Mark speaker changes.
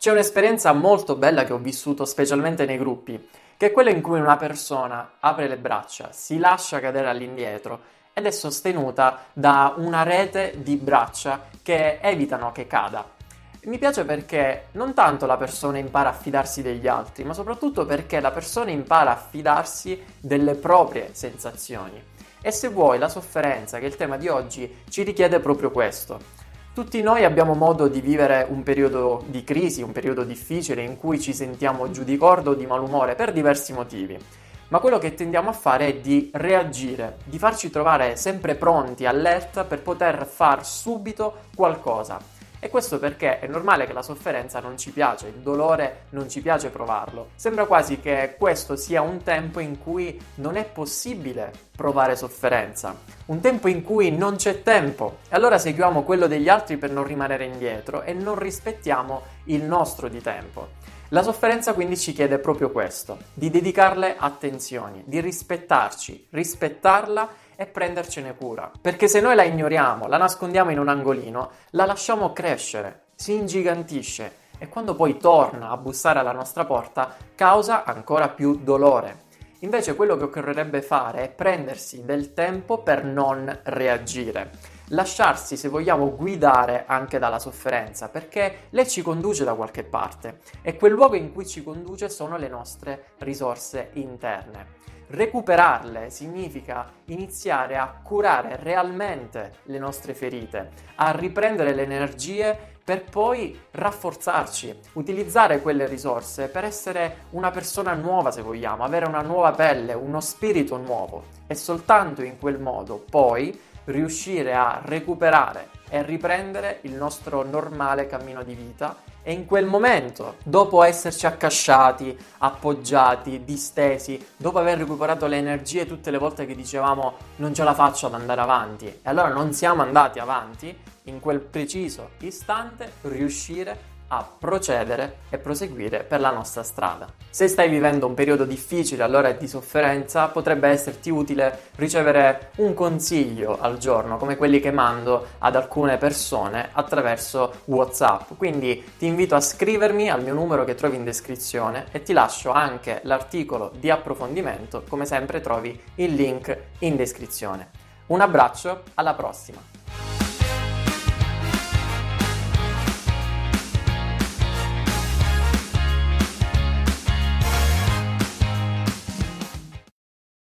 Speaker 1: C'è un'esperienza molto bella che ho vissuto specialmente nei gruppi, che è quella in cui una persona apre le braccia, si lascia cadere all'indietro ed è sostenuta da una rete di braccia che evitano che cada. Mi piace perché non tanto la persona impara a fidarsi degli altri, ma soprattutto perché la persona impara a fidarsi delle proprie sensazioni. E se vuoi, la sofferenza, che è il tema di oggi, ci richiede proprio questo. Tutti noi abbiamo modo di vivere un periodo di crisi, un periodo difficile in cui ci sentiamo giù di corda o di malumore per diversi motivi. Ma quello che tendiamo a fare è di reagire, di farci trovare sempre pronti, allerta per poter far subito qualcosa e questo perché è normale che la sofferenza non ci piace, il dolore non ci piace provarlo. Sembra quasi che questo sia un tempo in cui non è possibile provare sofferenza, un tempo in cui non c'è tempo. E allora seguiamo quello degli altri per non rimanere indietro e non rispettiamo il nostro di tempo. La sofferenza quindi ci chiede proprio questo, di dedicarle attenzioni, di rispettarci, rispettarla e prendercene cura. Perché se noi la ignoriamo, la nascondiamo in un angolino, la lasciamo crescere, si ingigantisce e quando poi torna a bussare alla nostra porta causa ancora più dolore. Invece quello che occorrerebbe fare è prendersi del tempo per non reagire, lasciarsi, se vogliamo, guidare anche dalla sofferenza, perché lei ci conduce da qualche parte e quel luogo in cui ci conduce sono le nostre risorse interne. Recuperarle significa iniziare a curare realmente le nostre ferite, a riprendere le energie per poi rafforzarci, utilizzare quelle risorse per essere una persona nuova se vogliamo, avere una nuova pelle, uno spirito nuovo e soltanto in quel modo poi riuscire a recuperare e riprendere il nostro normale cammino di vita e in quel momento, dopo esserci accasciati, appoggiati, distesi, dopo aver recuperato le energie tutte le volte che dicevamo non ce la faccio ad andare avanti, e allora non siamo andati avanti, in quel preciso istante riuscire a procedere e proseguire per la nostra strada. Se stai vivendo un periodo difficile, allora di sofferenza, potrebbe esserti utile ricevere un consiglio al giorno, come quelli che mando ad alcune persone attraverso WhatsApp. Quindi ti invito a scrivermi al mio numero che trovi in descrizione e ti lascio anche l'articolo di approfondimento, come sempre trovi il link in descrizione. Un abbraccio, alla prossima!